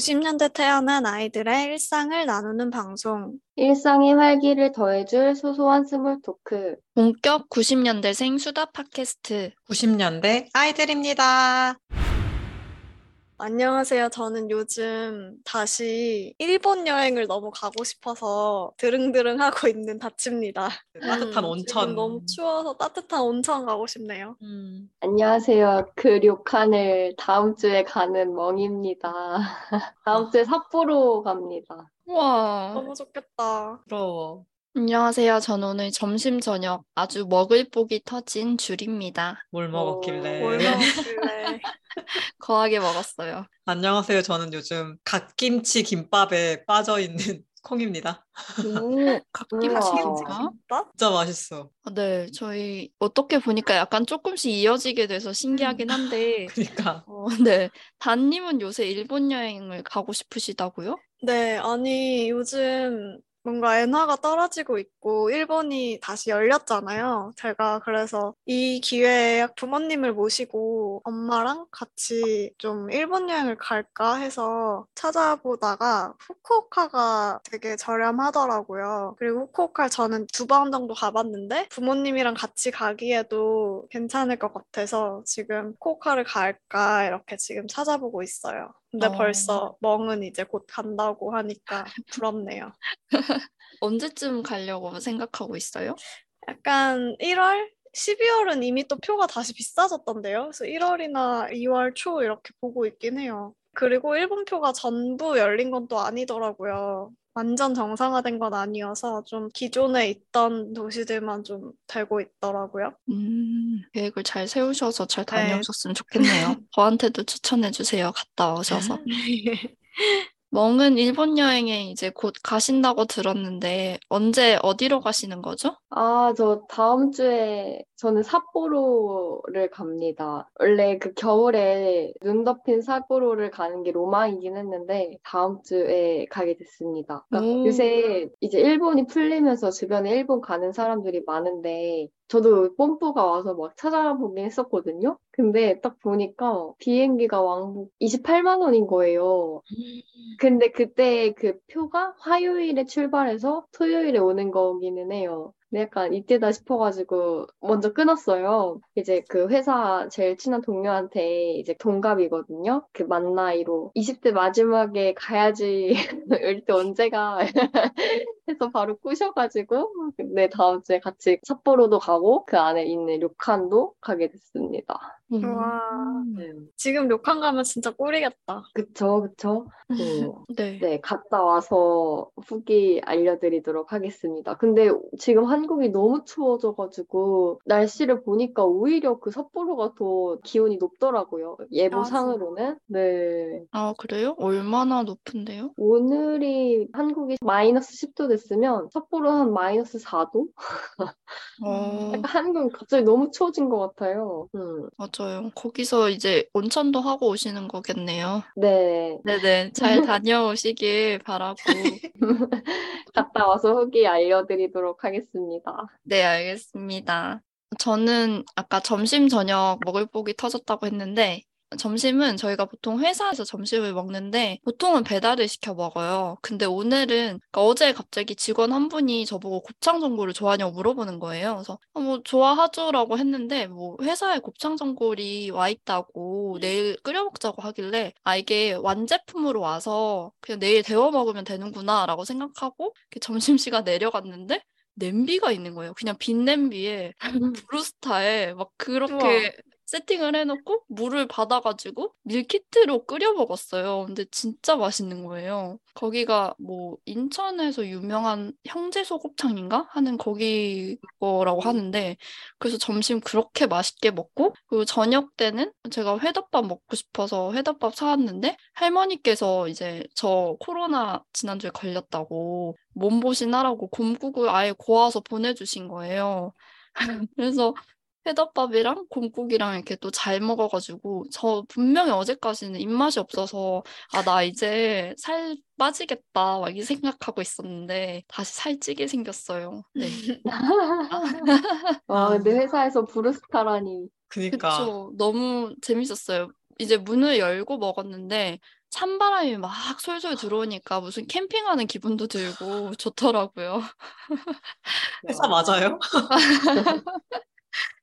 90년대 태어난 아이들의 일상을 나누는 방송. 일상의 활기를 더해줄 소소한 small talk. 본격 90년대생 수다 팟캐스트. 90년대 아이들입니다. 안녕하세요. 저는 요즘 다시 일본 여행을 너무 가고 싶어서 드릉드릉 하고 있는 다치입니다. 따뜻한 음, 온천. 지금 너무 추워서 따뜻한 온천 가고 싶네요. 음. 안녕하세요. 그 료칸을 다음 주에 가는 멍입니다. 다음 주에 삿포로 갑니다. 와, 너무 좋겠다. 부러워. 안녕하세요. 저는 오늘 점심 저녁 아주 먹을 복이 터진 줄입니다. 뭘 먹었길래. 뭘 먹었길래. 거하게 먹었어요. 안녕하세요. 저는 요즘 갓김치 김밥에 빠져 있는 콩입니다. 오, 갓김치인가? 김밥? 진짜 맛있어. 아, 네, 저희 어떻게 보니까 약간 조금씩 이어지게 돼서 신기하긴 한데, 그러니까 어, 네. 단님은 요새 일본 여행을 가고 싶으시다고요? 네, 아니, 요즘 뭔가 엔화가 떨어지고 있고, 일본이 다시 열렸잖아요. 제가 그래서 이 기회에 부모님을 모시고 엄마랑 같이 좀 일본 여행을 갈까 해서 찾아보다가 후쿠오카가 되게 저렴하더라고요. 그리고 후쿠오카 저는 두 번 정도 가봤는데, 부모님이랑 같이 가기에도 괜찮을 것 같아서 지금 후쿠오카를 갈까 이렇게 지금 찾아보고 있어요. 근데 어. 벌써 멍은 이제 곧 간다고 하니까 부럽네요. 언제쯤 가려고 생각하고 있어요? 약간 1월? 12월은 이미 또 표가 다시 비싸졌던데요. 그래서 1월이나 2월 초 이렇게 보고 있긴 해요. 그리고 일본 표가 전부 열린 건 또 아니더라고요. 완전 정상화된 건 아니어서 좀 기존에 있던 도시들만 좀 되고 있더라고요. 음, 계획을 잘 세우셔서 잘 네. 다녀오셨으면 좋겠네요. 저한테도 추천해 주세요. 갔다 오셔서. 멍은 일본 여행에 이제 곧 가신다고 들었는데 언제 어디로 가시는 거죠? 아, 저 다음 주에 저는 삿포로를 갑니다. 원래 그 겨울에 눈 덮인 삿포로를 가는 게 로망이긴 했는데 다음 주에 가게 됐습니다. 그러니까 오. 요새 이제 일본이 풀리면서 주변에 일본 가는 사람들이 많은데 저도 뽐뿌가 와서 막 찾아보긴 했었거든요. 근데 딱 보니까 비행기가 왕복 28만 원인 거예요. 근데 그때 그 표가 화요일에 출발해서 토요일에 오는 거기는 해요. 근데 약간 이때다 싶어가지고 먼저 끊었어요. 이제 그 회사 제일 친한 동료한테 이제 동갑이거든요. 그 만 나이로 20대 마지막에 가야지 이때 언제가 해서 바로 꾸셔가지고 근데 다음 주에 같이 삿포로도 가고 그 안에 있는 료칸도 가게 됐습니다. 와, 음. 지금 료칸 가면 진짜 꿀이겠다. 그쵸, 그쵸. 그, 네. 네, 갔다 와서 후기 알려드리도록 하겠습니다. 근데 지금 한국이 너무 추워져가지고 날씨를 보니까 오히려 그 삿포로가 더 기온이 높더라고요. 예보상으로는. 네. 아, 그래요? 얼마나 높은데요? 오늘이 한국이 마이너스 10도 됐 으면 삿포로 한 마이너스 4도? 어, 약간 한국은 갑자기 너무 추워진 것 같아요. 음, 맞아요. 거기서 이제 온천도 하고 오시는 거겠네요. 네. 네네. 잘 다녀오시길 바라고. 갔다 와서 후기 알려드리도록 하겠습니다. 네, 알겠습니다. 저는 아까 점심, 저녁 먹을 복이 터졌다고 했는데, 점심은 저희가 보통 회사에서 점심을 먹는데, 보통은 배달을 시켜 먹어요. 근데 오늘은, 그러니까 어제 갑자기 직원 한 분이 저보고 곱창 전골을 좋아하냐고 물어보는 거예요. 그래서, 아, 뭐, 좋아하죠라고 했는데, 뭐, 회사에 곱창 전골이 와 있다고 내일 끓여 먹자고 하길래, 아, 이게 완제품으로 와서 그냥 내일 데워 먹으면 되는구나라고 생각하고, 이렇게 점심 시간 내려갔는데, 냄비가 있는 거예요. 그냥 빈 냄비에 브루스타에 막 그렇게 세팅을 해놓고 물을 받아가지고 밀키트로 끓여 먹었어요. 근데 진짜 맛있는 거예요. 거기가 뭐 인천에서 유명한 형제 소곱창인가 하는 거기 거라고 하는데 그래서 점심 그렇게 맛있게 먹고 그리고 저녁 때는 제가 회덮밥 먹고 싶어서 회덮밥 사왔는데 할머니께서 이제 저 코로나 지난주에 걸렸다고 몸보신 하라고 곰국을 아예 고아서 보내주신 거예요. 그래서 회덮밥이랑 곰국이랑 이렇게 또 잘 먹어가지고 저 분명히 어제까지는 입맛이 없어서 아 나 이제 살 빠지겠다 막 이 생각하고 있었는데 다시 살찌게 생겼어요. 네. 와, 근데 회사에서 브루스타라니. 그니까. 그쵸. 너무 재밌었어요. 이제 문을 열고 먹었는데 찬바람이 막 솔솔 들어오니까 무슨 캠핑하는 기분도 들고 좋더라고요. 회사 맞아요?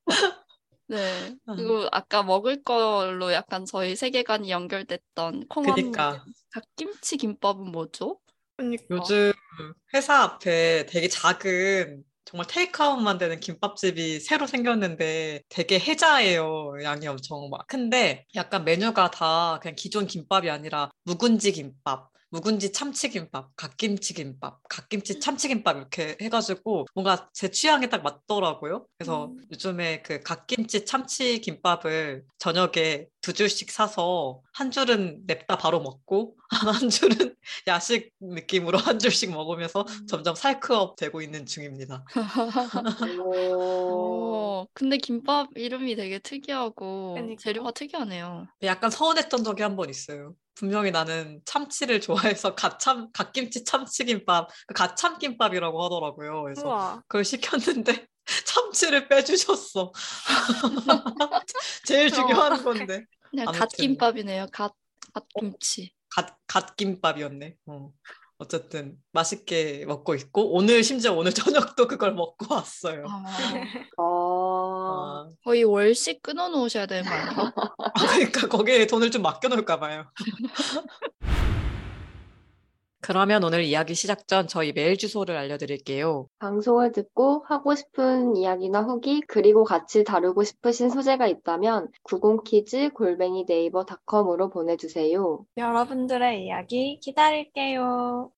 네. 음. 그리고 아까 먹을 걸로 약간 저희 세계관이 연결됐던 콩나물 그니까. 갓김치 김밥은 뭐죠? 그러니까. 요즘 회사 앞에 되게 작은 정말 테이크아웃만 되는 김밥집이 새로 생겼는데 되게 혜자예요. 양이 엄청 막 큰데 약간 메뉴가 다 그냥 기존 김밥이 아니라 묵은지 김밥, 묵은지 참치김밥, 갓김치김밥, 갓김치 참치김밥 이렇게 해가지고 뭔가 제 취향에 딱 맞더라고요. 그래서 음. 요즘에 그 갓김치 참치김밥을 저녁에 두 줄씩 사서 한 줄은 냅다 바로 먹고 한 줄은 야식 느낌으로 한 줄씩 먹으면서 음. 점점 살크업 되고 있는 중입니다. 오. 어, 근데 김밥 이름이 되게 특이하고 그니까. 재료가 특이하네요. 약간 서운했던 적이 한 번 있어요. 분명히 나는 참치를 좋아해서 갓참 갓김치 참치김밥, 그 갓참김밥이라고 하더라고요. 그래서 우와. 그걸 시켰는데 참치를 빼주셨어. 제일 중요한 건데. 그냥. 갓김밥이네요. 갓, 갓김치. 갓, 갓김밥이었네. 어. 어쨌든 맛있게 먹고 있고 오늘 심지어 오늘 저녁도 그걸 먹고 왔어요. 아, 아. 아, 거의 월식 끊어 놓으셔야 되는 거 아니에요? 아, 그러니까 거기에 돈을 좀 맡겨 놓을까 봐요. 그러면 오늘 이야기 시작 전 저희 메일 주소를 알려드릴게요. 방송을 듣고 하고 싶은 이야기나 후기, 그리고 같이 다루고 싶으신 소재가 있다면 90키즈 골뱅이 네이버 닷컴으로 보내주세요. 여러분들의 이야기 기다릴게요.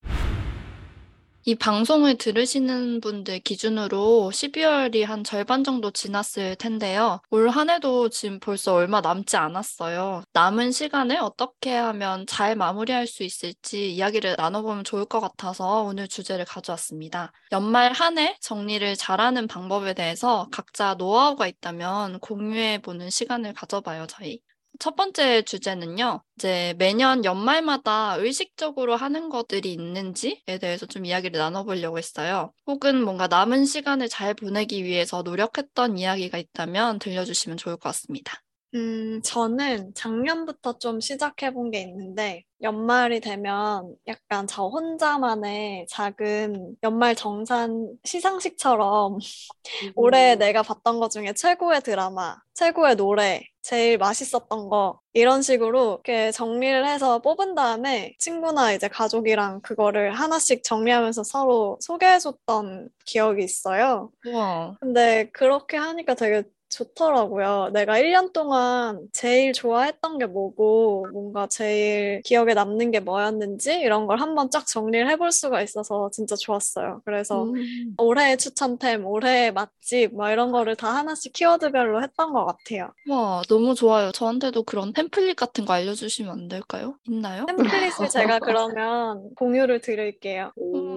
이 방송을 들으시는 분들 기준으로 12월이 한 절반 정도 지났을 텐데요. 올 한 해도 지금 벌써 얼마 남지 않았어요. 남은 시간을 어떻게 하면 잘 마무리할 수 있을지 이야기를 나눠보면 좋을 것 같아서 오늘 주제를 가져왔습니다. 연말 한 해 정리를 잘하는 방법에 대해서 각자 노하우가 있다면 공유해보는 시간을 가져봐요, 저희. 첫 번째 주제는요. 이제 매년 연말마다 의식적으로 하는 것들이 있는지에 대해서 좀 이야기를 나눠보려고 했어요. 혹은 뭔가 남은 시간을 잘 보내기 위해서 노력했던 이야기가 있다면 들려주시면 좋을 것 같습니다. 음, 저는 작년부터 좀 시작해본 게 있는데, 연말이 되면 약간 저 혼자만의 작은 연말 정산 시상식처럼 올해 내가 봤던 것 중에 최고의 드라마, 최고의 노래, 제일 맛있었던 거, 이런 식으로 이렇게 정리를 해서 뽑은 다음에 친구나 이제 가족이랑 그거를 하나씩 정리하면서 서로 소개해줬던 기억이 있어요. 우와. 근데 그렇게 하니까 되게 좋더라고요. 내가 1년 동안 제일 좋아했던 게 뭐고, 뭔가 제일 기억에 남는 게 뭐였는지, 이런 걸 한번 쫙 정리를 해볼 수가 있어서 진짜 좋았어요. 그래서 음. 올해의 추천템, 올해의 맛집, 뭐 이런 거를 다 하나씩 키워드별로 했던 것 같아요. 와, 너무 좋아요. 저한테도 그런 템플릿 같은 거 알려주시면 안 될까요? 있나요? 템플릿을 제가 그러면 공유를 드릴게요. 오.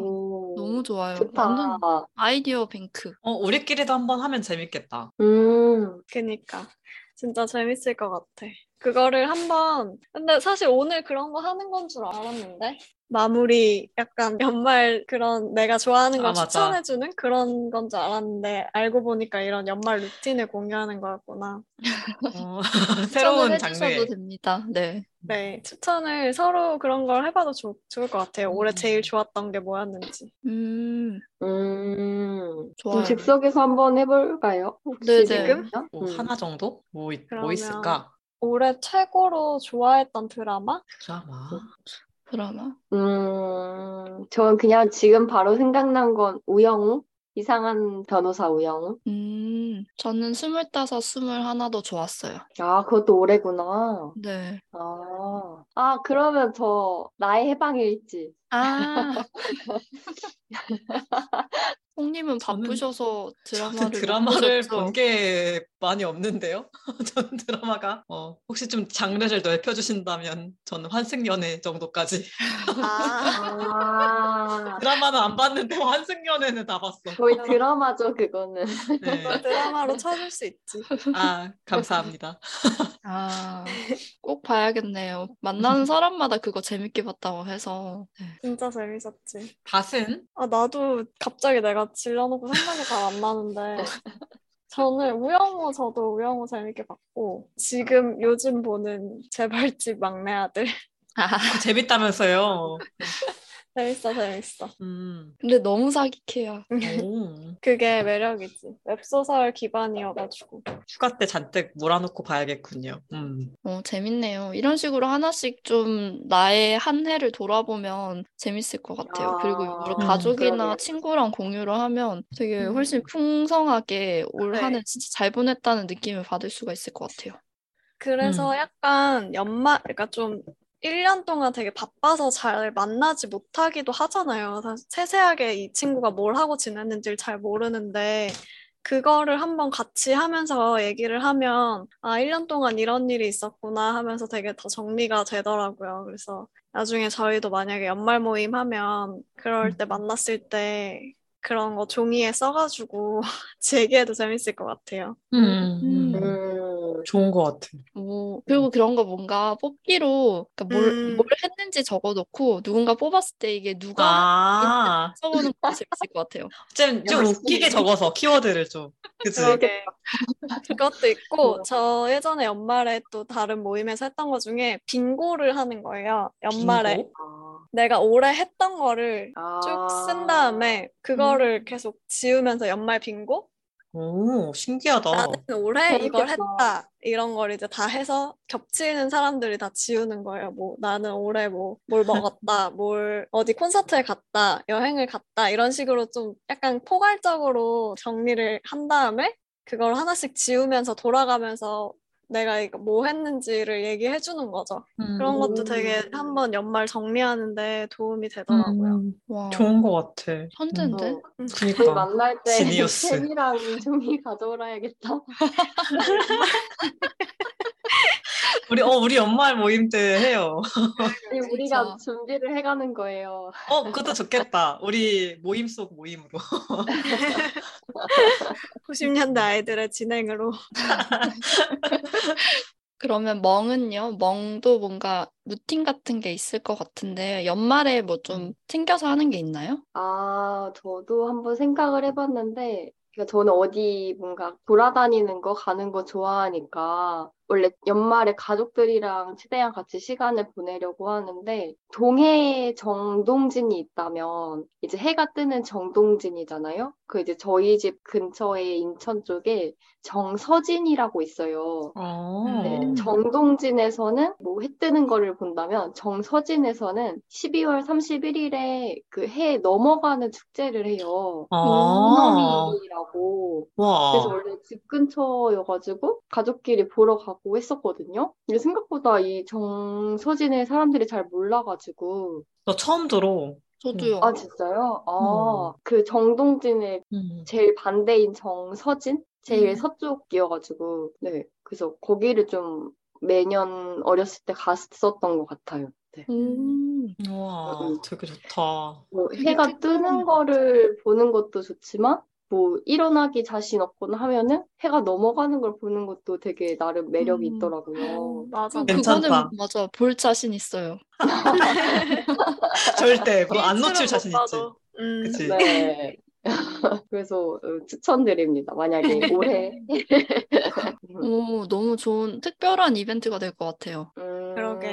너무 좋아요. 좋다. 완전 아이디어 뱅크. 어, 우리끼리도 한번 하면 재밌겠다. 음. 그니까. 진짜 재밌을 것 같아. 그거를 한번, 근데 사실 오늘 그런 거 하는 건 줄 알았는데, 마무리 약간 연말 그런 내가 좋아하는 걸 아. 추천해주는 그런 건 줄 알았는데, 알고 보니까 이런 연말 루틴을 공유하는 거였구나. 어, 추천을 새로운 해주셔도 장르. 됩니다. 네. 네, 추천을 서로 그런 걸 해봐도 좋, 좋을 것 같아요. 올해 음. 제일 좋았던 게 뭐였는지. 음, 음. 좋아요. 즉석에서 한번 해볼까요? 혹시 네네. 지금? 뭐 음. 하나 정도? 뭐, 있- 뭐 그러면- 있을까? 올해 최고로 좋아했던 드라마? 드라마. 드라마. 음, 저는 그냥 지금 바로 생각난 건 우영우? 이상한 변호사 우영우? 음, 저는 스물다섯, 스물하나도 좋았어요. 아, 그것도 올해구나. 네. 아, 아, 그러면 저 나의 해방일지. 아. 홍님은 저는- 바쁘셔서 저는 드라마를 못 드라마를 보셨죠? 본 게 많이 없는데요. 저는 드라마가 어, 혹시 좀 장르를 넓혀주신다면 저는 환승연애 정도까지 아, 아, 드라마는 안 봤는데 환승연애는 다 봤어. 거의 드라마죠, 그거는. 네. 그걸 드라마로 찾을 수 있지. 아 감사합니다. 아, 꼭 봐야겠네요. 만나는 사람마다 그거 재밌게 봤다고 해서. 네. 진짜 재밌었지. 밭은 아, 나도 갑자기 내가 질러놓고 생각이 잘 안 나는데. 저는 우영우, 저도 우영우 재밌게 봤고, 지금 요즘 보는 재벌집 막내 아들. 그거 재밌다면서요. 재밌어, 재밌어. 음. 근데 너무 사기캐야. 오. 그게 매력이지. 웹소설 기반이어가지고. 휴가 때 잔뜩 몰아놓고 봐야겠군요. 음. 어, 재밌네요. 이런 식으로 하나씩 좀 나의 한 해를 돌아보면 재밌을 것 같아요. 그리고 이거를 아, 가족이나 그러네요. 친구랑 공유를 하면 되게 음. 훨씬 풍성하게 올 네. 한해 진짜 잘 보냈다는 느낌을 받을 수가 있을 것 같아요. 그래서 음. 약간 연말, 그러니까 좀 1년 동안 되게 바빠서 잘 만나지 못하기도 하잖아요. 세세하게 이 친구가 뭘 하고 지냈는지를 잘 모르는데, 그거를 한번 같이 하면서 얘기를 하면, 아, 1년 동안 이런 일이 있었구나 하면서 되게 더 정리가 되더라고요. 그래서 나중에 저희도 만약에 연말 모임 하면, 그럴 때 만났을 때 그런 거 종이에 써가지고 같이 얘기해도 재밌을 것 같아요. 음. 음. 음, 좋은 것 같아. 오, 그리고 그런 거 뭔가 뽑기로 그러니까 뭘, 음. 뭘 했는지 적어놓고 누군가 뽑았을 때 이게 누가 아, 써보는 것도 재밌을 것 같아요. 좀, 좀. 웃기게 적어서 키워드를 좀. 그치? 그러게. 그것도 있고, 저 예전에 연말에 또 다른 모임에서 했던 것 중에 빙고를 하는 거예요. 연말에 빙고? 아, 내가 올해 했던 거를 쭉쓴 아. 다음에 그거를 계속 지우면서 연말 빙고? 오, 신기하다. 나는 올해 이걸 재밌겠다. 했다. 이런 걸 이제 다 해서 겹치는 사람들이 다 지우는 거예요. 뭐 나는 올해 뭐 뭘 먹었다, 뭘 어디 콘서트에 갔다, 여행을 갔다 이런 식으로 좀 약간 포괄적으로 정리를 한 다음에 그걸 하나씩 지우면서 돌아가면서 내가 이거 뭐 했는지를 얘기해 주는 거죠. 음. 그런 것도 음. 되게 한번 연말 정리하는데 도움이 되더라고요. 음, 와, 좋은 것 같아. 천재인데? 어, 저희 그니까. 만날 때. 펜이랑 종이 가져오라 야겠다. 우리, 어, 우리 연말 모임 때 해요. 아니, 우리가. 준비를 해가는 거예요. 어, 그것도 좋겠다. 우리 모임 속 모임으로. 90년대 아이들의 진행으로. 그러면 멍은요? 멍도 뭔가 루틴 같은 게 있을 것 같은데 연말에 뭐 좀 챙겨서 하는 게 있나요? 아, 저도 한번 생각을 해봤는데, 그러니까 저는 어디 뭔가 돌아다니는 거, 가는 거 좋아하니까, 원래 연말에 가족들이랑 최대한 같이 시간을 보내려고 하는데, 동해에 정동진이 있다면, 이제 해가 뜨는 정동진이잖아요? 그 이제 저희 집 근처에 인천 쪽에 정서진이라고 있어요. 어. 네, 음. 정동진에서는 뭐 해 뜨는 거를 본다면 정서진에서는 12월 31일에 그 해 넘어가는 축제를 해요. 아, 소나미라고. 그래서 와. 원래 집 근처여가지고 가족끼리 보러 가고 했었거든요. 근데 생각보다 이 정서진에 사람들이 잘 몰라가지고. 나 처음 들어. 저도요. 아, 진짜요? 아, 음. 그 정동진의 음. 제일 반대인 정서진? 제일 음. 서쪽이어가지고, 네. 그래서 거기를 좀 매년 어렸을 때 갔었던 것 같아요. 네. 음, 와, 음. 되게 좋다. 뭐 해가 뜨는 거를 보는 것도 좋지만, 뭐 일어나기 자신 없거나 하면은 해가 넘어가는 걸 보는 것도 되게 나름 매력이 음. 있더라고요. 맞아. 그리고 그거는 괜찮다. 맞아. 볼 자신 있어요. 절대. 그거 안 놓칠 자신 못 있지. 음. 그치? 네. 그래서 어, 추천드립니다. 만약에 올해. 오, 너무 좋은 특별한 이벤트가 될 것 같아요. 음, 그러게.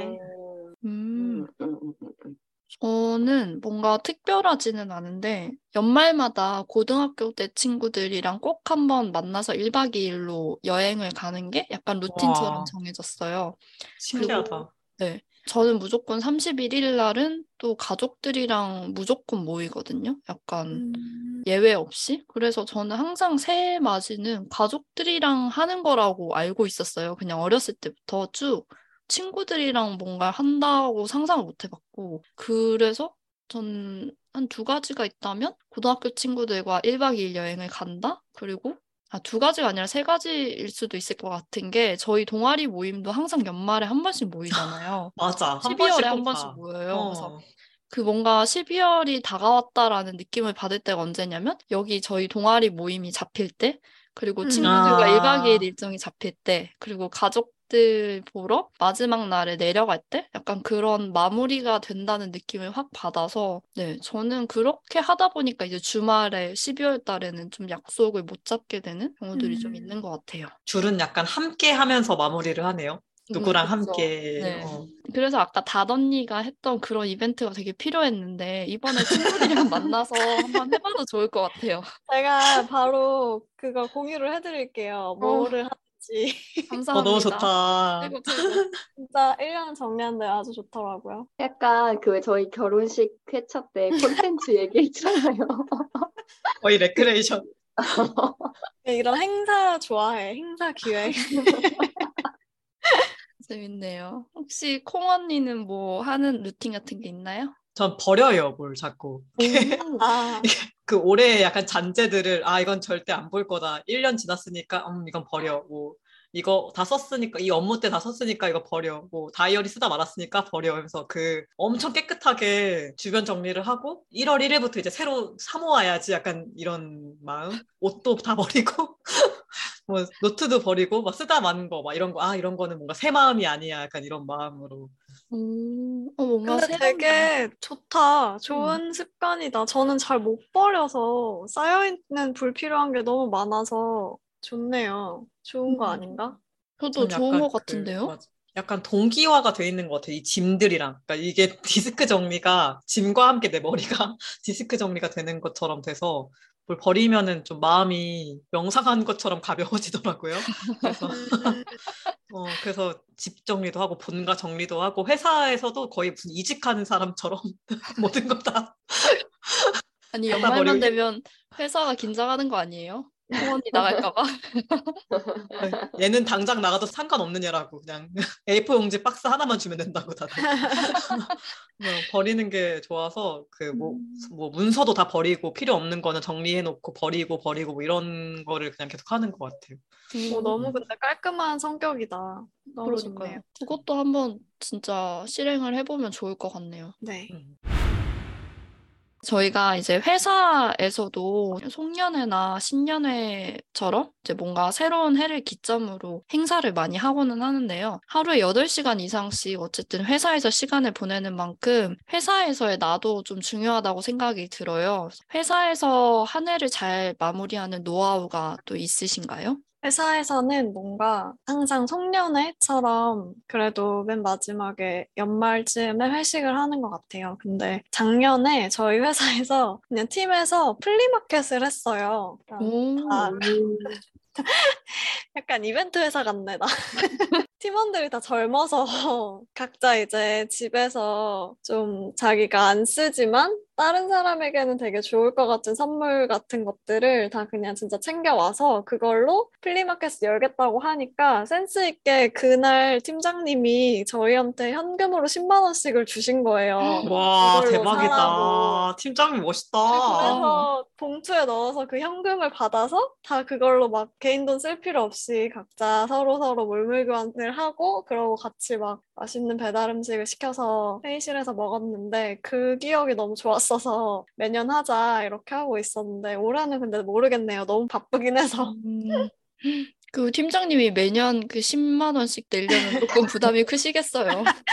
음, 음, 음, 음, 음, 음. 저는 뭔가 특별하지는 않은데 연말마다 고등학교 때 친구들이랑 꼭 한번 만나서 1박 2일로 여행을 가는 게 약간 루틴처럼 와. 정해졌어요. 신기하다. 네. 저는 무조건 31일 날은 또 가족들이랑 무조건 모이거든요. 약간 음. 예외 없이. 그래서 저는 항상 새해 맞이는 가족들이랑 하는 거라고 알고 있었어요. 그냥 어렸을 때부터 쭉 친구들이랑 뭔가 한다고 상상을 못 해봤고. 그래서 전 한 두 가지가 있다면 고등학교 친구들과 1박 2일 여행을 간다? 그리고 아, 두 가지가 아니라 세 가지일 수도 있을 것 같은 게 저희 동아리 모임도 항상 연말에 한 번씩 모이잖아요. 맞아. 한 12월에 번씩 한꼭 번씩 가. 모여요. 그래서 어. 그 뭔가 12월이 다가왔다라는 느낌을 받을 때가 언제냐면 여기 저희 동아리 모임이 잡힐 때 그리고 음. 친구들과 1박 2일 아. 일정이 잡힐 때 그리고 가족 들 보러 마지막 날에 내려갈 때 약간 그런 마무리가 된다는 느낌을 확 받아서 네 저는 그렇게 하다 보니까 이제 주말에 12월 달에는 좀 약속을 못 잡게 되는 경우들이 좀 음. 있는 것 같아요. 줄은 약간 함께 하면서 마무리를 하네요. 누구랑 음. 함께. 네. 어. 그래서 아까 다던니가 했던 그런 이벤트가 되게 필요했는데 이번에 친구들이랑 만나서 한번 해봐도 좋을 것 같아요. 제가 바로 그거 공유를 해드릴게요. 뭐를 하 어, 감사합니다. 너무 좋다. 최고 최고. 진짜 1년 정리하는데 아주 좋더라고요. 약간 그 저희 결혼식 회차 때 콘텐츠 얘기했잖아요. 거의 레크레이션. 네, 이런 행사 좋아해. 행사 기획. 재밌네요. 혹시 콩 언니는 뭐 하는 루틴 같은 게 있나요? 전 버려요, 뭘 자꾸. 아, 그 올해 약간 잔재들을 아 이건 절대 안 볼 거다. 1년 지났으니까 음 이건 버려. 뭐 이거 다 썼으니까 이 업무 때 다 썼으니까 이거 버려. 뭐 다이어리 쓰다 말았으니까 버려. 하면서 그 엄청 깨끗하게 주변 정리를 하고 1월 1일부터 이제 새로 사 모아야지 약간 이런 마음. 옷도 다 버리고 뭐 노트도 버리고 막 쓰다 마는 거 막 이런 거 아 이런 거는 뭔가 새 마음이 아니야. 약간 이런 마음으로. 음, 어, 뭔가 근데 되게 좋다. 좋은 습관이다. 저는 잘 못 버려서 쌓여있는 불필요한 게 너무 많아서 좋네요. 좋은 거 음. 아닌가? 저도 전 좋은 약간 것 그, 같은데요? 맞아. 약간 동기화가 돼 있는 것 같아. 이 짐들이랑. 그러니까 이게 디스크 정리가 짐과 함께 내 머리가 디스크 정리가 되는 것처럼 돼서 뭘 버리면은 좀 마음이 명상한 것처럼 가벼워지더라고요. 그래서 음, 어, 그래서 집 정리도 하고 본가 정리도 하고 회사에서도 거의 무슨 이직하는 사람처럼 모든 거 다 아니, 연말만. 되면 회사가 긴장하는 거 아니에요? 콩 언니 나갈까 봐. 얘는 당장 나가도 상관없는 애라고 그냥 A4 용지 박스 하나만 주면 된다고 다들 버리는 게 좋아서 그뭐 뭐 문서도 다 버리고 필요 없는 거는 정리해 놓고 버리고 버리고 뭐 이런 거를 그냥 계속 하는 것 같아요. 어, 너무 근데 깔끔한 성격이다. 너무 그러니까요. 좋네요. 그것도 한번 진짜 실행을 해보면 좋을 것 같네요. 네. 음. 저희가 이제 회사에서도 송년회나 신년회처럼 이제 뭔가 새로운 해를 기점으로 행사를 많이 하고는 하는데요. 하루에 8시간 이상씩 어쨌든 회사에서 시간을 보내는 만큼 회사에서의 나도 좀 중요하다고 생각이 들어요. 회사에서 한 해를 잘 마무리하는 노하우가 또 있으신가요? 회사에서는 뭔가 항상 송년회처럼 그래도 맨 마지막에 연말쯤에 회식을 하는 것 같아요. 근데 작년에 저희 회사에서 그냥 팀에서 flea market을 했어요. 다 약간 이벤트 회사 같네, 나. 팀원들이 다 젊어서 각자 이제 집에서 좀 자기가 안 쓰지만 다른 사람에게는 되게 좋을 것 같은 선물 같은 것들을 다 그냥 진짜 챙겨와서 그걸로 flea market을 열겠다고 하니까 센스 있게 그날 팀장님이 저희한테 현금으로 10만 원씩을 주신 거예요. 와 대박이다. 사라고. 팀장님 멋있다. 그래서 봉투에 넣어서 그 현금을 받아서 다 그걸로 막 개인 돈 쓸 필요 없이 각자 서로 서로 물물 교환을 하고 그러고 같이 막 맛있는 배달 음식을 시켜서 회의실에서 먹었는데 그 기억이 너무 좋았어서 매년 하자 이렇게 하고 있었는데 올해는 근데 모르겠네요. 너무 바쁘긴 해서. 음, 그 팀장님이 매년 그 10만 원씩 내려면 조금 부담이 크시겠어요.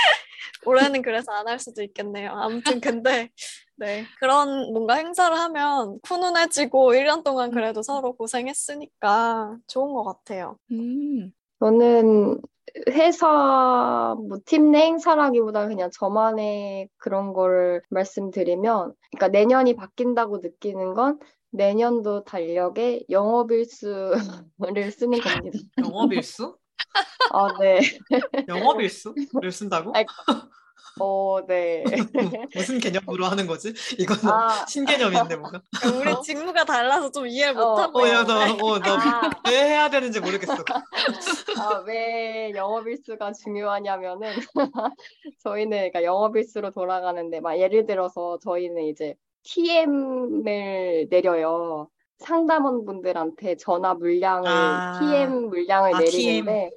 올해는 그래서 안 할 수도 있겠네요. 아무튼 근데 네 그런 뭔가 행사를 하면 훈훈해지고 1년 동안 그래도 서로 고생했으니까 좋은 것 같아요. 음, 저는 회사 뭐 팀 내 행사라기보다 그냥 저만의 그런 거를 말씀드리면, 그러니까 내년이 바뀐다고 느끼는 건 내년도 달력에 영업일수를 쓰는 겁니다. 영업일수? 아, 네. 영업일수를 쓴다고? 아이, 어, 네. 무슨 개념으로 하는 거지? 이거는 아. 신개념인데 뭔가. 우리 직무가 달라서 좀 이해를 어, 못하고 어, 야. 나, 어, 나, 아, 왜 해야 되는지 모르겠어. 아, 왜 영업일수가 중요하냐면은 저희는 그러니까 영업일수로 돌아가는데 막 예를 들어서 저희는 이제 TM을 내려요. 상담원 분들한테 전화 물량을 아. TM 물량을 아, 내리는데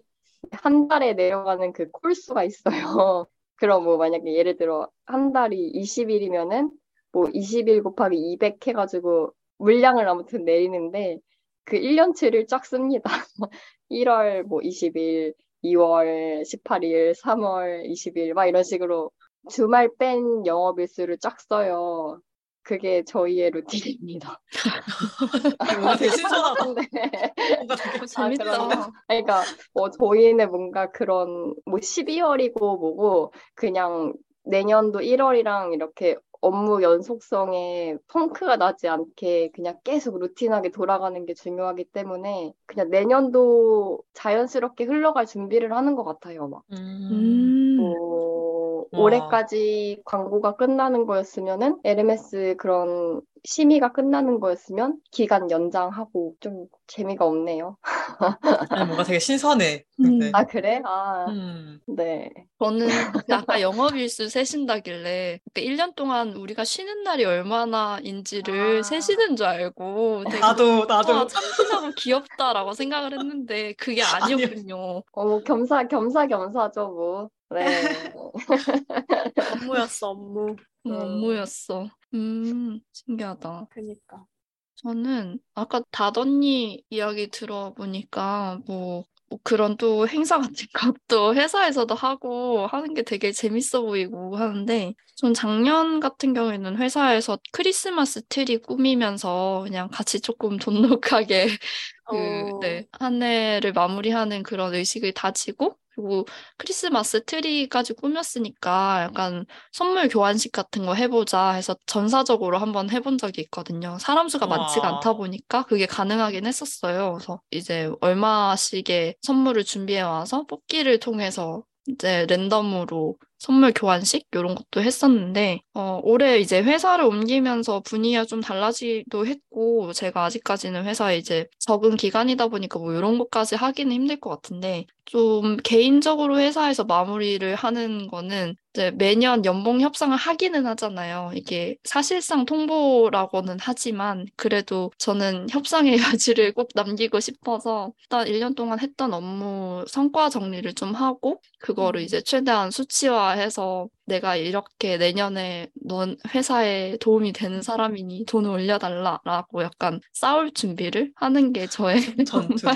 한 달에 내려가는 그 콜수가 있어요. 그럼 뭐 만약에 예를 들어 한 달이 20일이면은 뭐 20일 곱하기 200 해가지고 물량을 아무튼 내리는데 그 1년치를 쫙 씁니다. 1월 뭐 20일, 2월 18일, 3월 20일 막 이런 식으로 주말 뺀 영업일수를 쫙 써요. 그게 저희의 루틴입니다. 뭔가 되게 신선하다. 근데 뭔가 되게 어, 재밌다. 그러면- 그러니까 뭐 저희는 뭔가 그런 뭐 12월이고 뭐고 그냥 내년도 1월이랑 이렇게 업무 연속성에 펑크가 나지 않게 그냥 계속 루틴하게 돌아가는 게 중요하기 때문에 그냥 내년도 자연스럽게 흘러갈 준비를 하는 것 같아요. 막. 음. 음. 뭐, 와. 올해까지 광고가 끝나는 거였으면은 LMS 그런 심의가 끝나는 거였으면 기간 연장하고 좀 재미가 없네요. 아니, 뭔가 되게 신선해. 음. 근데. 아, 그래? 아, 음. 네. 저는 그 아까 영업일수 세신다길래 그 1년 동안 우리가 쉬는 날이 얼마나인지를 아. 세시는 줄 알고 되게 나도 나도 와, 참신하고 귀엽다라고 생각을 했는데 그게 아니었군요. 어, 뭐 겸사, 겸사 겸사죠, 뭐. 네. 업무였어, 업무. 어, 업무였어. 음, 신기하다. 그니까. 저는 아까 다던니 이야기 들어보니까 뭐, 뭐 그런 또 행사 같은 것도 회사에서도 하고 하는 게 되게 재밌어 보이고 하는데 전 작년 같은 경우에는 회사에서 크리스마스 트리 꾸미면서 그냥 같이 조금 돈독하게 그, 어. 네, 한 해를 마무리하는 그런 의식을 다지고 그리고 크리스마스 트리까지 꾸몄으니까 약간 선물 교환식 같은 거 해보자 해서 전사적으로 한번 해본 적이 있거든요. 사람 수가 많지가 와. 않다 보니까 그게 가능하긴 했었어요. 그래서 이제 얼마씩의 선물을 준비해 와서 뽑기를 통해서 이제 랜덤으로 선물 교환식 이런 것도 했었는데 어, 올해 이제 회사를 옮기면서 분위기가 좀 달라지기도 했고 제가 아직까지는 회사에 이제 적응 기간이다 보니까 뭐 이런 것까지 하기는 힘들 것 같은데 좀 개인적으로 회사에서 마무리를 하는 거는 이제 매년 연봉 협상을 하기는 하잖아요. 이게 사실상 통보라고는 하지만 그래도 저는 협상의 여지를 꼭 남기고 싶어서 일단 1년 동안 했던 업무 성과 정리를 좀 하고 그거를 음. 이제 최대한 수치화 해서 내가 이렇게 내년에 넌 회사에 도움이 되는 사람이니 돈을 올려달라라고 약간 싸울 준비를 하는 게 저의 정말.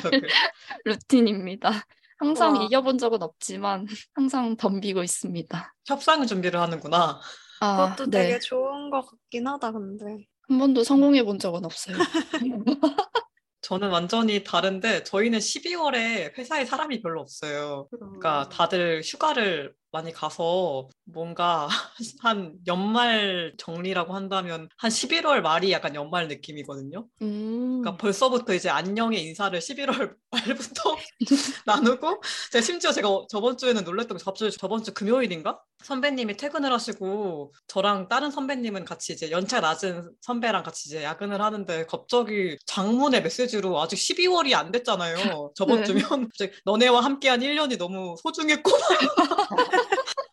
루틴입니다. 항상 와. 이겨본 적은 없지만 항상 덤비고 있습니다. 협상 준비를 하는구나. 아, 그것도 네. 되게 좋은 것 같긴 하다, 근데. 한 번도 성공해 본 적은 없어요. 저는 완전히 다른데 저희는 12월에 회사에 사람이 별로 없어요. 그러니까 다들 휴가를 많이 가서 뭔가 한 연말 정리라고 한다면 한 11월 말이 약간 연말 느낌이거든요. 음. 그러니까 벌써부터 이제 안녕의 인사를 11월 말부터 나누고 제가 심지어 제가 저번 주에는 놀랬던 게 갑자기 저번 주 금요일인가 선배님이 퇴근을 하시고 저랑 다른 선배님은 같이 이제 연차 낮은 선배랑 같이 이제 야근을 하는데 갑자기 장문의 메시지로 아직 12월이 안 됐잖아요. 저번 네. 주면 너네와 함께한 1년이 너무 소중했고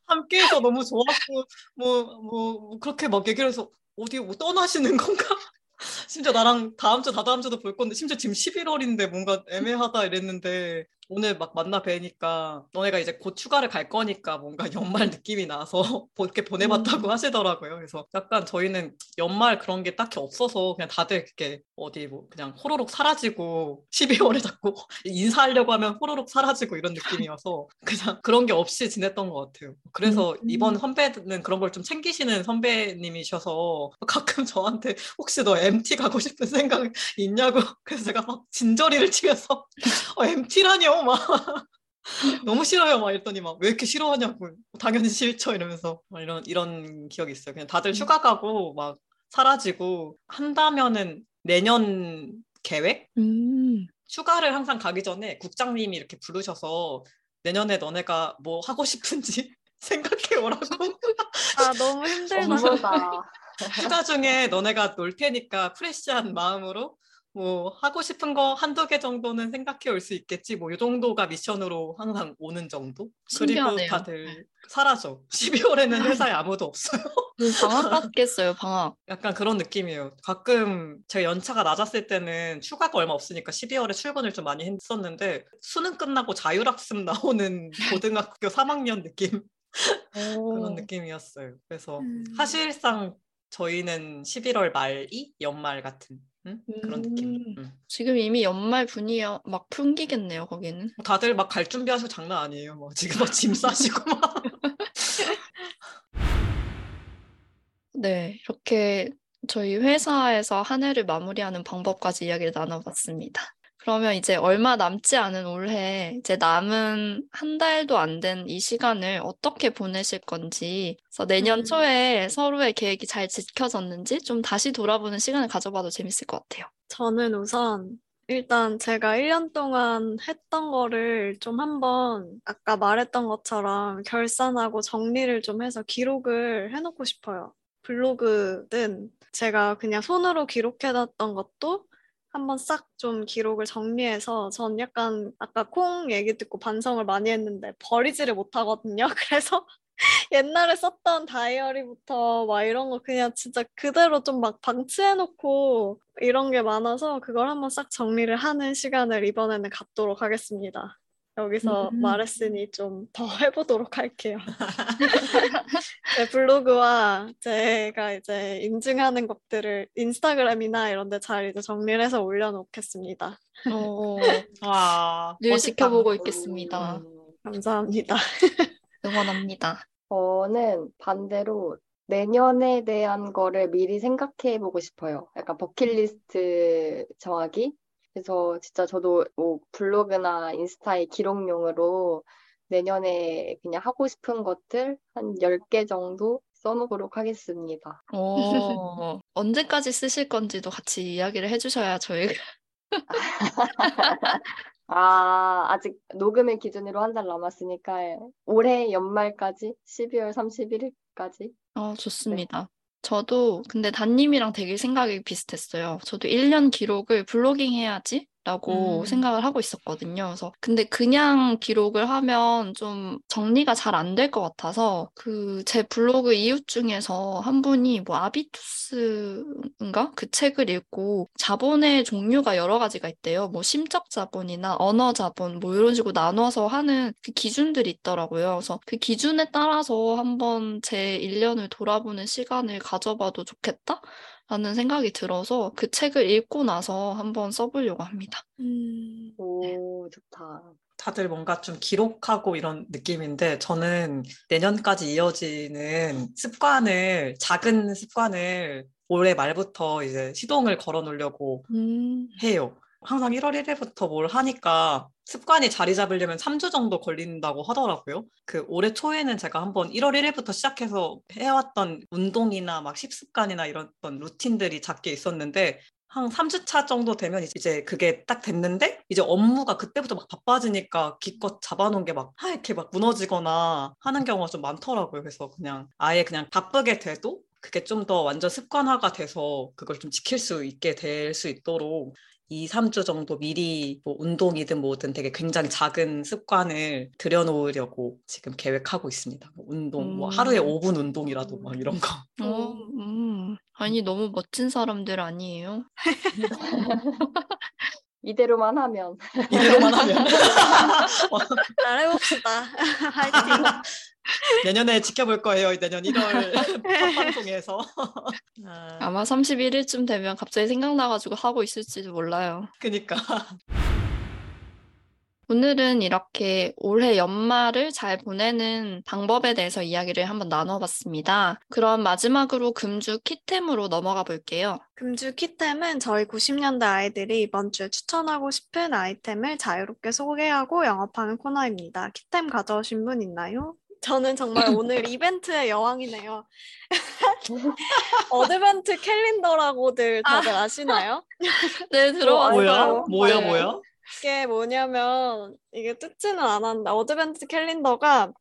함께해서 너무 좋았고 뭐, 뭐, 뭐 그렇게 막 얘기를 해서 어디 뭐 떠나시는 건가? 심지어 나랑 다음 주, 다다음 주도 볼 건데, 심지어 지금 11월인데 뭔가 애매하다 이랬는데, 오늘 막 만나 뵈니까, 너네가 이제 곧 휴가를 갈 거니까 뭔가 연말 느낌이 나서 이렇게 보내봤다고 하시더라고요. 그래서 약간 저희는 연말 그런 게 딱히 없어서 그냥 다들 이렇게 어디 뭐 그냥 호로록 사라지고 12월에 자꾸 인사하려고 하면 호로록 사라지고 이런 느낌이어서 그냥 그런 게 없이 지냈던 것 같아요. 그래서 음. 이번 선배는 그런 걸 좀 챙기시는 선배님이셔서 가끔 저한테 혹시 너 MT 가고 싶은 생각 있냐고 그래서 제가 막 진저리를 치면서 어, MT라뇨 막 너무 싫어요. 막 이랬더니 막 왜 이렇게 싫어하냐고. 당연히 싫죠. 이러면서 막 이런 이런 기억이 있어요. 그냥 다들 휴가 가고 막 사라지고 한다면은 내년 계획? 음. 휴가를 항상 가기 전에 국장님이 이렇게 부르셔서 내년에 너네가 뭐 하고 싶은지 생각해 오라고. 아, 너무 힘들다. 휴가 중에 너네가 놀 테니까 프레시한 마음으로 뭐 하고 싶은 거 한두 개 정도는 생각해 올 수 있겠지 뭐 이 정도가 미션으로 항상 오는 정도 그리고 신기하네요. 다들 사라져 12월에는 회사에 아무도 없어요 그 방학 같겠어요, 방학. 약간 그런 느낌이에요. 가끔 제가 연차가 낮았을 때는 휴가가 얼마 없으니까 12월에 출근을 좀 많이 했었는데 수능 끝나고 자율학습 나오는 고등학교 3학년 느낌 그런 느낌이었어요. 그래서 음. 사실상 저희는 11월 말이 연말 같은 응? 그런 느낌. 음. 응. 지금 이미 연말 분위기가 막 풍기겠네요, 거기는. 다들 막 갈 준비하시고 장난 아니에요. 뭐 지금 막 짐 싸시고 막. 네, 이렇게 저희 회사에서 한 해를 마무리하는 방법까지 이야기를 나눠봤습니다. 그러면 이제 얼마 남지 않은 올해 이제 남은 한 달도 안 된 이 시간을 어떻게 보내실 건지, 그래서 내년 음. 초에 서로의 계획이 잘 지켜졌는지 좀 다시 돌아보는 시간을 가져봐도 재밌을 것 같아요. 저는 우선 일단 제가 1년 동안 했던 거를 좀 한번 아까 말했던 것처럼 결산하고 정리를 좀 해서 기록을 해놓고 싶어요. 블로그든 제가 그냥 손으로 기록해놨던 것도 한번 싹 좀 기록을 정리해서 전 약간 아까 콩 얘기 듣고 반성을 많이 했는데 버리지를 못하거든요. 그래서 옛날에 썼던 다이어리부터 막 이런 거 그냥 진짜 그대로 좀 막 방치해놓고 이런 게 많아서 그걸 한번 싹 정리를 하는 시간을 이번에는 갖도록 하겠습니다. 여기서 음. 말했으니 좀 더 해보도록 할게요. 제 블로그와 제가 이제 인증하는 것들을 인스타그램이나 이런 데잘 이제 정리를 해서 올려놓겠습니다. 어, 와, 늘. 지켜보고 있겠습니다. 음, 감사합니다. 응원합니다. 저는 반대로 내년에 대한 거를 미리 생각해 보고 싶어요. 약간 버킷리스트 정하기. 그래서 진짜 저도 뭐 블로그나 인스타에 기록용으로 내년에 그냥 하고 싶은 것들 한 10개 정도 써놓도록 하겠습니다. 어, 언제까지 쓰실 건지도 같이 이야기를 해주셔야 저희가 아, 아직 녹음일 기준으로 한 달 남았으니까 올해 연말까지 12월 31일까지 어, 좋습니다. 저도 근데 단님이랑 되게 생각이 비슷했어요. 저도 1년 기록을 블로깅 해야지 라고 음. 생각을 하고 있었거든요. 그래서 근데 그냥 기록을 하면 좀 정리가 잘 안 될 것 같아서 그 제 블로그 이웃 중에서 한 분이 뭐 아비투스인가? 그 책을 읽고 자본의 종류가 여러 가지가 있대요. 뭐 심적 자본이나 언어 자본 뭐 이런 식으로 나눠서 하는 그 기준들이 있더라고요. 그래서 그 기준에 따라서 한번 제 1년을 돌아보는 시간을 가져봐도 좋겠다? 라는 생각이 들어서 그 책을 읽고 나서 한번 써보려고 합니다. 음, 오, 좋다. 다들 뭔가 좀 기록하고 이런 느낌인데 저는 내년까지 이어지는 습관을 작은 습관을 올해 말부터 이제 시동을 걸어 놓으려고 음, 해요. 항상 1월 1일부터 뭘 하니까 습관이 자리 잡으려면 3주 정도 걸린다고 하더라고요. 그 올해 초에는 제가 한번 1월 1일부터 시작해서 해왔던 운동이나 막 식습관이나 이런 어떤 루틴들이 작게 있었는데 한 3주 차 정도 되면 이제 그게 딱 됐는데 이제 업무가 그때부터 막 바빠지니까 기껏 잡아놓은 게막 이렇게 막 무너지거나 하는 경우가 좀 많더라고요. 그래서 그냥 아예 그냥 바쁘게 돼도 그게 좀 더 완전 습관화가 돼서 그걸 좀 지킬 수 있게 될 수 있도록 2, 3주 정도 미리 뭐 운동이든 뭐든 되게 굉장히 작은 습관을 들여놓으려고 지금 계획하고 있습니다. 뭐 운동, 뭐 음. 하루에 5분 운동이라도 막 이런 거. 어, 음. 아니, 너무 멋진 사람들 아니에요? 이대로만 하면. 이대로만 하면 잘해봅시다. 화이팅. 내년에 지켜볼 거예요. 내년 1월 첫 방송에서. 아, 아마 31일쯤 되면 갑자기 생각나가지고 하고 있을지도 몰라요. 그니까. 오늘은 이렇게 올해 연말을 잘 보내는 방법에 대해서 이야기를 한번 나눠봤습니다. 그럼 마지막으로 금주 키템으로 넘어가 볼게요. 금주 키템은 저희 90년대 아이들이 이번 주에 추천하고 싶은 아이템을 자유롭게 소개하고 영업하는 코너입니다. 키템 가져오신 분 있나요? 저는 정말 오늘 이벤트의 여왕이네요. Advent calendar라고들 다들 아시나요? 네, 들어왔어요. 뭐야? 뭐야, 네. 뭐야? 이게 뭐냐면 이게 뜯지는 않았는데 Advent calendar가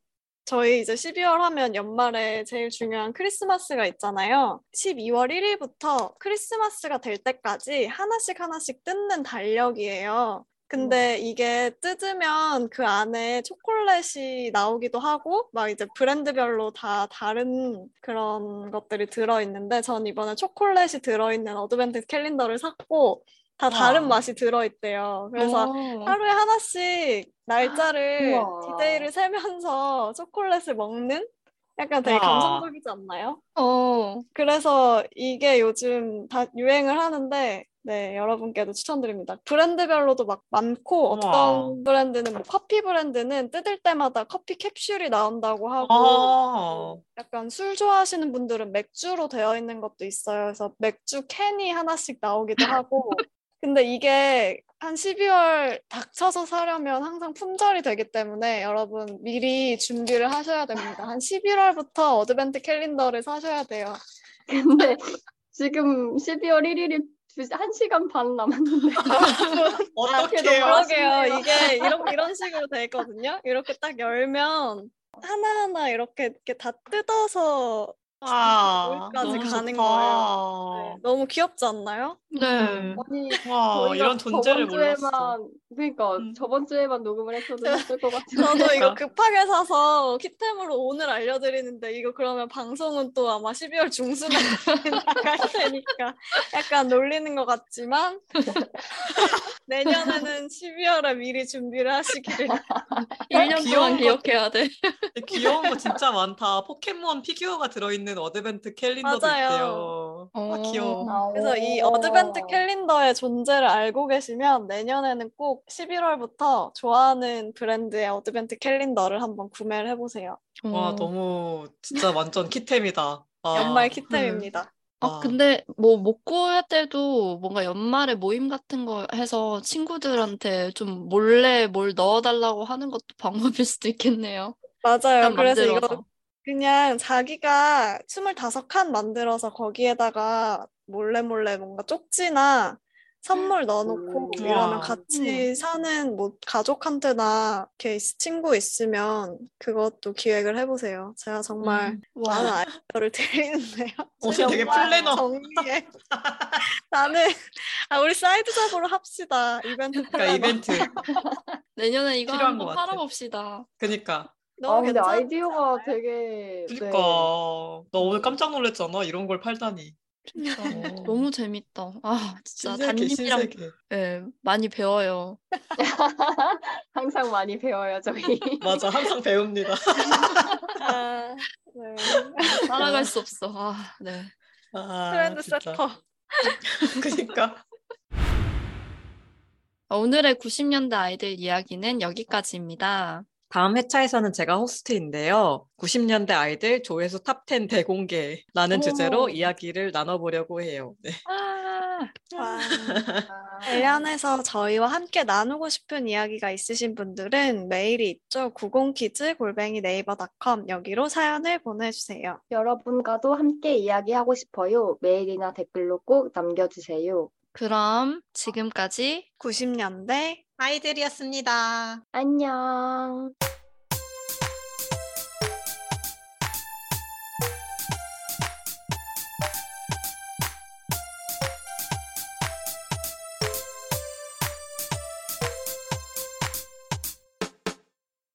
저희 이제 12월 하면 연말에 제일 중요한 크리스마스가 있잖아요. 12월 1일부터 크리스마스가 될 때까지 하나씩 하나씩 뜯는 달력이에요. 근데 이게 뜯으면 그 안에 초콜릿이 나오기도 하고 막 이제 브랜드별로 다 다른 그런 것들이 들어있는데 전 이번에 초콜릿이 들어있는 Advent calendar를 샀고 다 다른 와. 맛이 들어있대요. 그래서 어. 하루에 하나씩 날짜를. 디데이를 세면서 초콜릿을 먹는 약간 되게 와. 감성적이지 않나요? 어. 그래서 이게 요즘 다 유행을 하는데 네, 여러분께도 추천드립니다. 브랜드별로도 막 많고. 어떤 브랜드는 뭐 커피 브랜드는 뜯을 때마다 커피 캡슐이 나온다고 하고 아, 약간 술 좋아하시는 분들은 맥주로 되어 있는 것도 있어요. 그래서 맥주 캔이 하나씩 나오기도 하고. 근데 이게 한 12월 닥쳐서 사려면 항상 품절이 되기 때문에 여러분 미리 준비를 하셔야 됩니다. 한 11월부터 Advent calendar를 사셔야 돼요. 근데 지금 12월 1일이 1시간 반 남았는데. 어떡해요. 그러게요. 이게 이런, 이런 식으로 돼 있거든요. 이렇게 딱 열면 하나하나 이렇게, 이렇게 다 뜯어서 아, 거기까지 너무 가는 좋다. 네, 너무 귀엽지 않나요? 네. 음. 아니, 와, 저희가 이런 존재를 저번 몰랐어. 주에만, 그러니까 음. 저번 주에만 녹음을 했어도 했을 것 같은데. 저도 이거 그러니까. 급하게 사서 키템으로 오늘 알려드리는데 이거 그러면 방송은 또 아마 12월 중순에 나갈 테니까 약간 놀리는 것 같지만 내년에는 12월에 미리 준비를 하시기를 1년 귀여운 동안 것 기억해야 돼. 귀여운 거 진짜 많다. 포켓몬 피규어가 들어있는 Advent calendar도 맞아요. 있대요. 아, 어. 귀여워. 그래서 이 Advent calendar의 존재를 알고 계시면 내년에는 꼭 11월부터 좋아하는 브랜드의 Advent calendar를 한번 구매를 해보세요. 와, 어. 너무 진짜 완전 키템이다. 아, 연말 키템입니다. 아, 아. 근데 뭐 먹고 할 때도 뭔가 연말에 모임 같은 거 해서 친구들한테 좀 몰래 뭘 넣어달라고 하는 것도 방법일 수도 있겠네요. 맞아요. 그래서 이거 만들어서. 그냥 자기가 25칸 만들어서 거기에다가 몰래 몰래 뭔가 쪽지나 선물 넣어놓고 음. 이러면. 같이 사는 뭐 가족한테나 이렇게 친구 있으면 그것도 기획을 해보세요. 제가 정말 음. 많은 와, 아이디어를 드리는데요. 어, 되게 플래너. 정리해. 나는 아, 우리 side job으로 합시다. 이벤트 그러니까. 이벤트. 내년에 이거 한번. 팔아봅시다. 그니까. 너무 아, 근데 아이디어가? 되게. 그니까. 네. 너 오늘 깜짝 놀랐잖아. 이런 걸 팔다니. 진짜 어. 너무 재밌다. 아, 진짜 신세계, 담님이랑 신세계. 예, 많이 배워요. 항상 많이 배워요, 저희. 맞아, 항상 배웁니다. 아, 네. 따라갈 수 없어. 아, 네. 아, trend. setter. 그니까. 어, 오늘의 90년대 아이들 이야기는 여기까지입니다. 다음 회차에서는 제가 호스트인데요. 90년대 아이들 조회수 top 10 대공개라는 어머. 주제로 이야기를 나눠보려고 해요. 네. 아, 와. 관련해서 저희와 함께 나누고 싶은 이야기가 있으신 분들은 메일이 있죠. 90kids 골뱅이 네이버닷컴 여기로 사연을 보내주세요. 여러분과도 함께 이야기하고 싶어요. 메일이나 댓글로 꼭 남겨주세요. 그럼 지금까지 90년대 아이들이었습니다. 안녕.